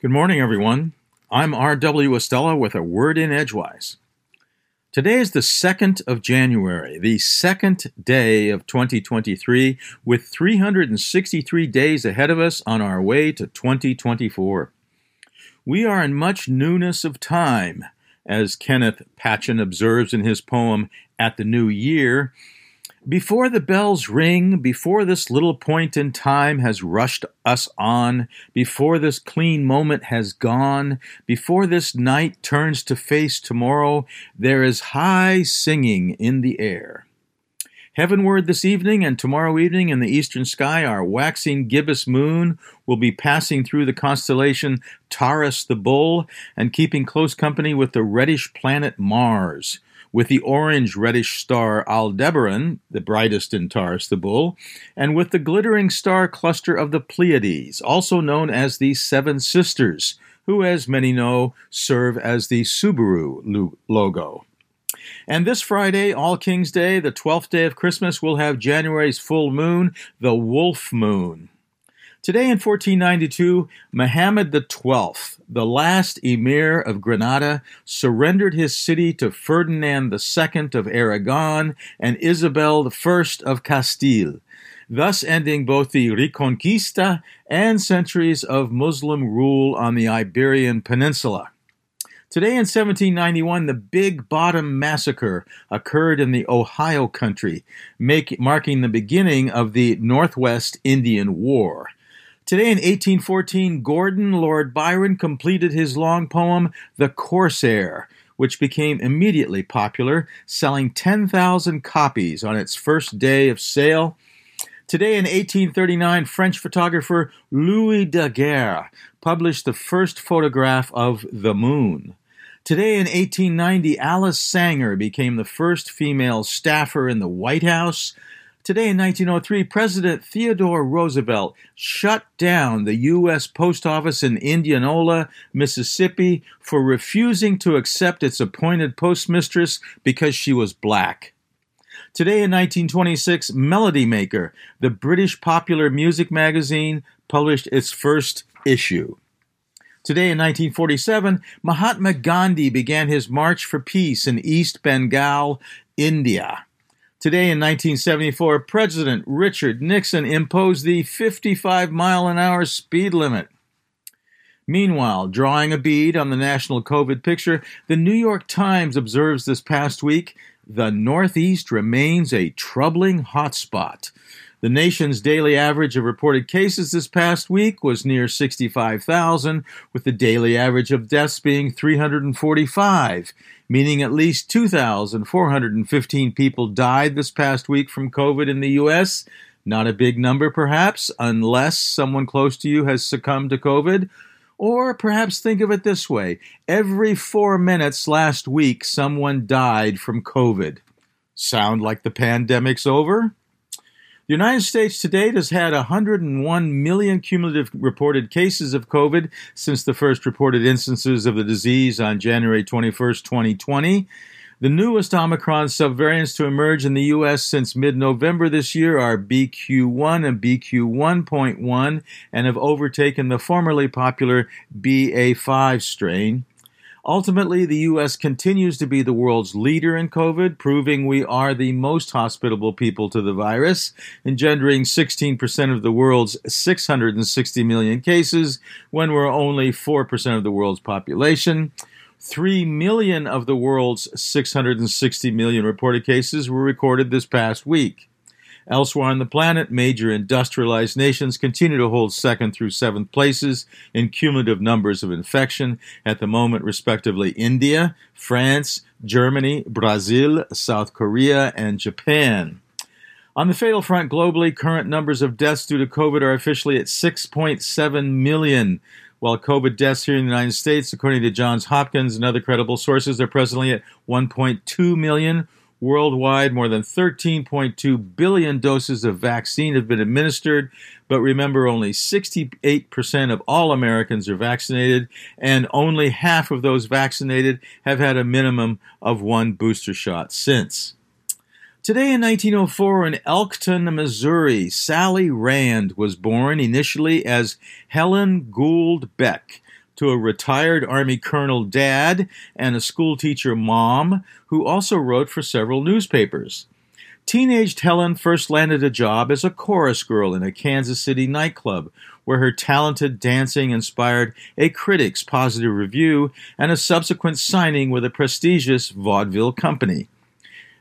Good morning, everyone. I'm R.W. Estella with a word in Edgewise. Today is the 2nd of January, the second day of 2023, with 363 days ahead of us on our way to 2024. We are in much newness of time, as Kenneth Patchen observes in his poem At the New Year, before the bells ring, before this little point in time has rushed us on, before this clean moment has gone, before this night turns to face tomorrow, there is high singing in the air. Heavenward this evening and tomorrow evening in the eastern sky, our waxing gibbous moon will be passing through the constellation Taurus the Bull and keeping close company with the reddish planet Mars with the orange reddish star Aldebaran, the brightest in Taurus the Bull, and with the glittering star cluster of the Pleiades, also known as the Seven Sisters, who, as many know, serve as the Subaru logo. And this Friday, All King's Day, the 12th day of Christmas, we'll have January's full moon, the Wolf Moon. Today in 1492, Muhammad XII, the last emir of Granada, surrendered his city to Ferdinand II of Aragon and Isabel I of Castile, thus ending both the Reconquista and centuries of Muslim rule on the Iberian Peninsula. Today in 1791, the Big Bottom Massacre occurred in the Ohio country, make, marking the beginning of the Northwest Indian War. Today in 1814, Gordon Lord Byron completed his long poem, The Corsair, which became immediately popular, selling 10,000 copies on its first day of sale. Today in 1839, French photographer Louis Daguerre published the first photograph of the moon. Today in 1890, Alice Sanger became the first female staffer in the White House. Today in 1903, President Theodore Roosevelt shut down the U.S. Post Office in Indianola, Mississippi, for refusing to accept its appointed postmistress because she was black. Today in 1926, Melody Maker, the British popular music magazine, published its first issue. Today in 1947, Mahatma Gandhi began his march for peace in East Bengal, India. Today in 1974, President Richard Nixon imposed the 55 mile an hour speed limit. Meanwhile, drawing a bead on the national COVID picture, the New York Times observes this past week the Northeast remains a troubling hotspot. The nation's daily average of reported cases this past week was near 65,000, with the daily average of deaths being 345, meaning at least 2,415 people died this past week from COVID in the U.S. Not a big number, perhaps, unless someone close to you has succumbed to COVID. Or perhaps think of it this way every four minutes last week, someone died from COVID. Sound like the pandemic's over? The United States to date has had 101 million cumulative reported cases of COVID since the first reported instances of the disease on January 21, 2020. The newest Omicron subvariants to emerge in the U.S. since mid November this year are BQ1 and BQ1.1 and have overtaken the formerly popular BA5 strain. Ultimately, the U.S. continues to be the world's leader in COVID, proving we are the most hospitable people to the virus, engendering 16% of the world's 660 million cases when we're only 4% of the world's population. 3 million of the world's 660 million reported cases were recorded this past week. Elsewhere on the planet, major industrialized nations continue to hold second through seventh places in cumulative numbers of infection, at the moment, respectively, India, France, Germany, Brazil, South Korea, and Japan. On the fatal front globally, current numbers of deaths due to COVID are officially at 6.7 million, while COVID deaths here in the United States, according to Johns Hopkins and other credible sources, are presently at 1.2 million Worldwide, more than 13.2 billion doses of vaccine have been administered, but remember, only 68% of all Americans are vaccinated, and only half of those vaccinated have had a minimum of one booster shot since. Today in 1904, in Elkton, Missouri, Sally Rand was born initially as Helen Gould Beck to a retired Army colonel dad and a schoolteacher mom who also wrote for several newspapers. Teenaged Helen first landed a job as a chorus girl in a Kansas City nightclub, where her talented dancing inspired a critic's positive review and a subsequent signing with a prestigious vaudeville company.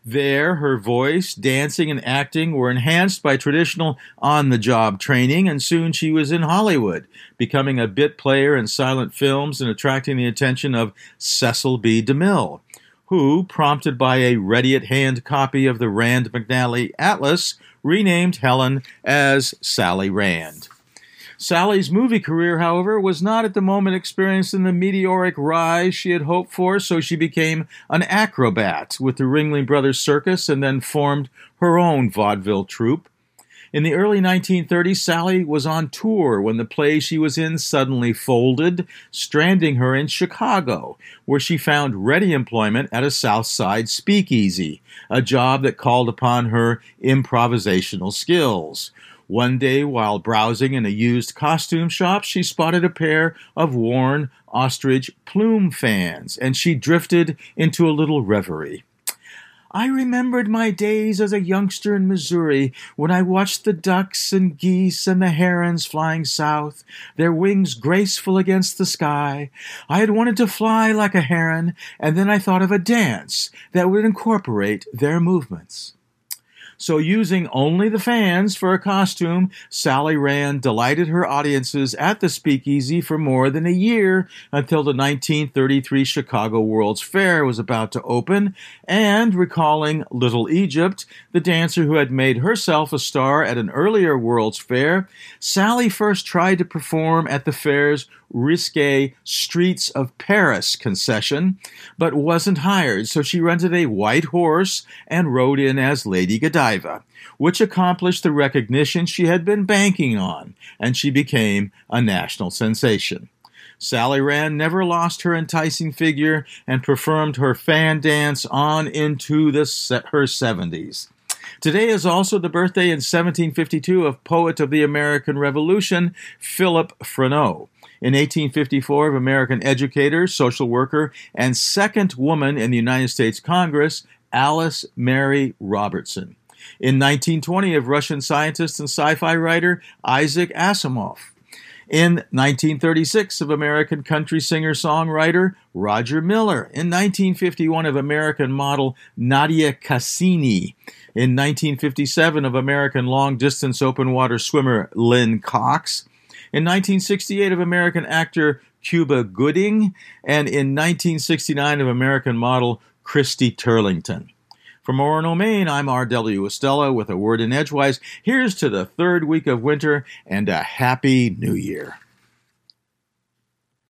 There, her voice, dancing, and acting were enhanced by traditional on the job training, and soon she was in Hollywood, becoming a bit player in silent films and attracting the attention of Cecil B. DeMille, who, prompted by a ready at hand copy of the Rand McNally Atlas, renamed Helen as Sally Rand. Sally's movie career, however, was not at the moment experiencing the meteoric rise she had hoped for, so she became an acrobat with the Ringling Brothers Circus and then formed her own vaudeville troupe. In the early 1930s, Sally was on tour when the play she was in suddenly folded, stranding her in Chicago, where she found ready employment at a South Side speakeasy, a job that called upon her improvisational skills. One day, while browsing in a used costume shop, she spotted a pair of worn ostrich plume fans, and she drifted into a little reverie. I remembered my days as a youngster in Missouri when I watched the ducks and geese and the herons flying south, their wings graceful against the sky. I had wanted to fly like a heron, and then I thought of a dance that would incorporate their movements. So, using only the fans for a costume, Sally Rand delighted her audiences at the speakeasy for more than a year until the 1933 Chicago World's Fair was about to open. And recalling Little Egypt, the dancer who had made herself a star at an earlier World's Fair, Sally first tried to perform at the fair's risque Streets of Paris concession, but wasn't hired, so she rented a white horse and rode in as Lady Godiva, which accomplished the recognition she had been banking on, and she became a national sensation. Sally Rand never lost her enticing figure and performed her fan dance on into the her 70s. Today is also the birthday in 1752 of poet of the American Revolution, Philip Freneau in 1854 of American educator, social worker, and second woman in the United States Congress, Alice Mary Robertson. In 1920 of Russian scientist and sci fi writer Isaac Asimov. In 1936 of American country singer songwriter Roger Miller. In 1951 of American model Nadia Cassini. In 1957 of American long distance open water swimmer Lynne Cox in 1968 of American actor Cuba Gooding, and in 1969 of American model Christy Turlington. From Orono, Maine, I'm R.W. Estella with a word in Edgewise. Here's to the third week of winter and a happy new year.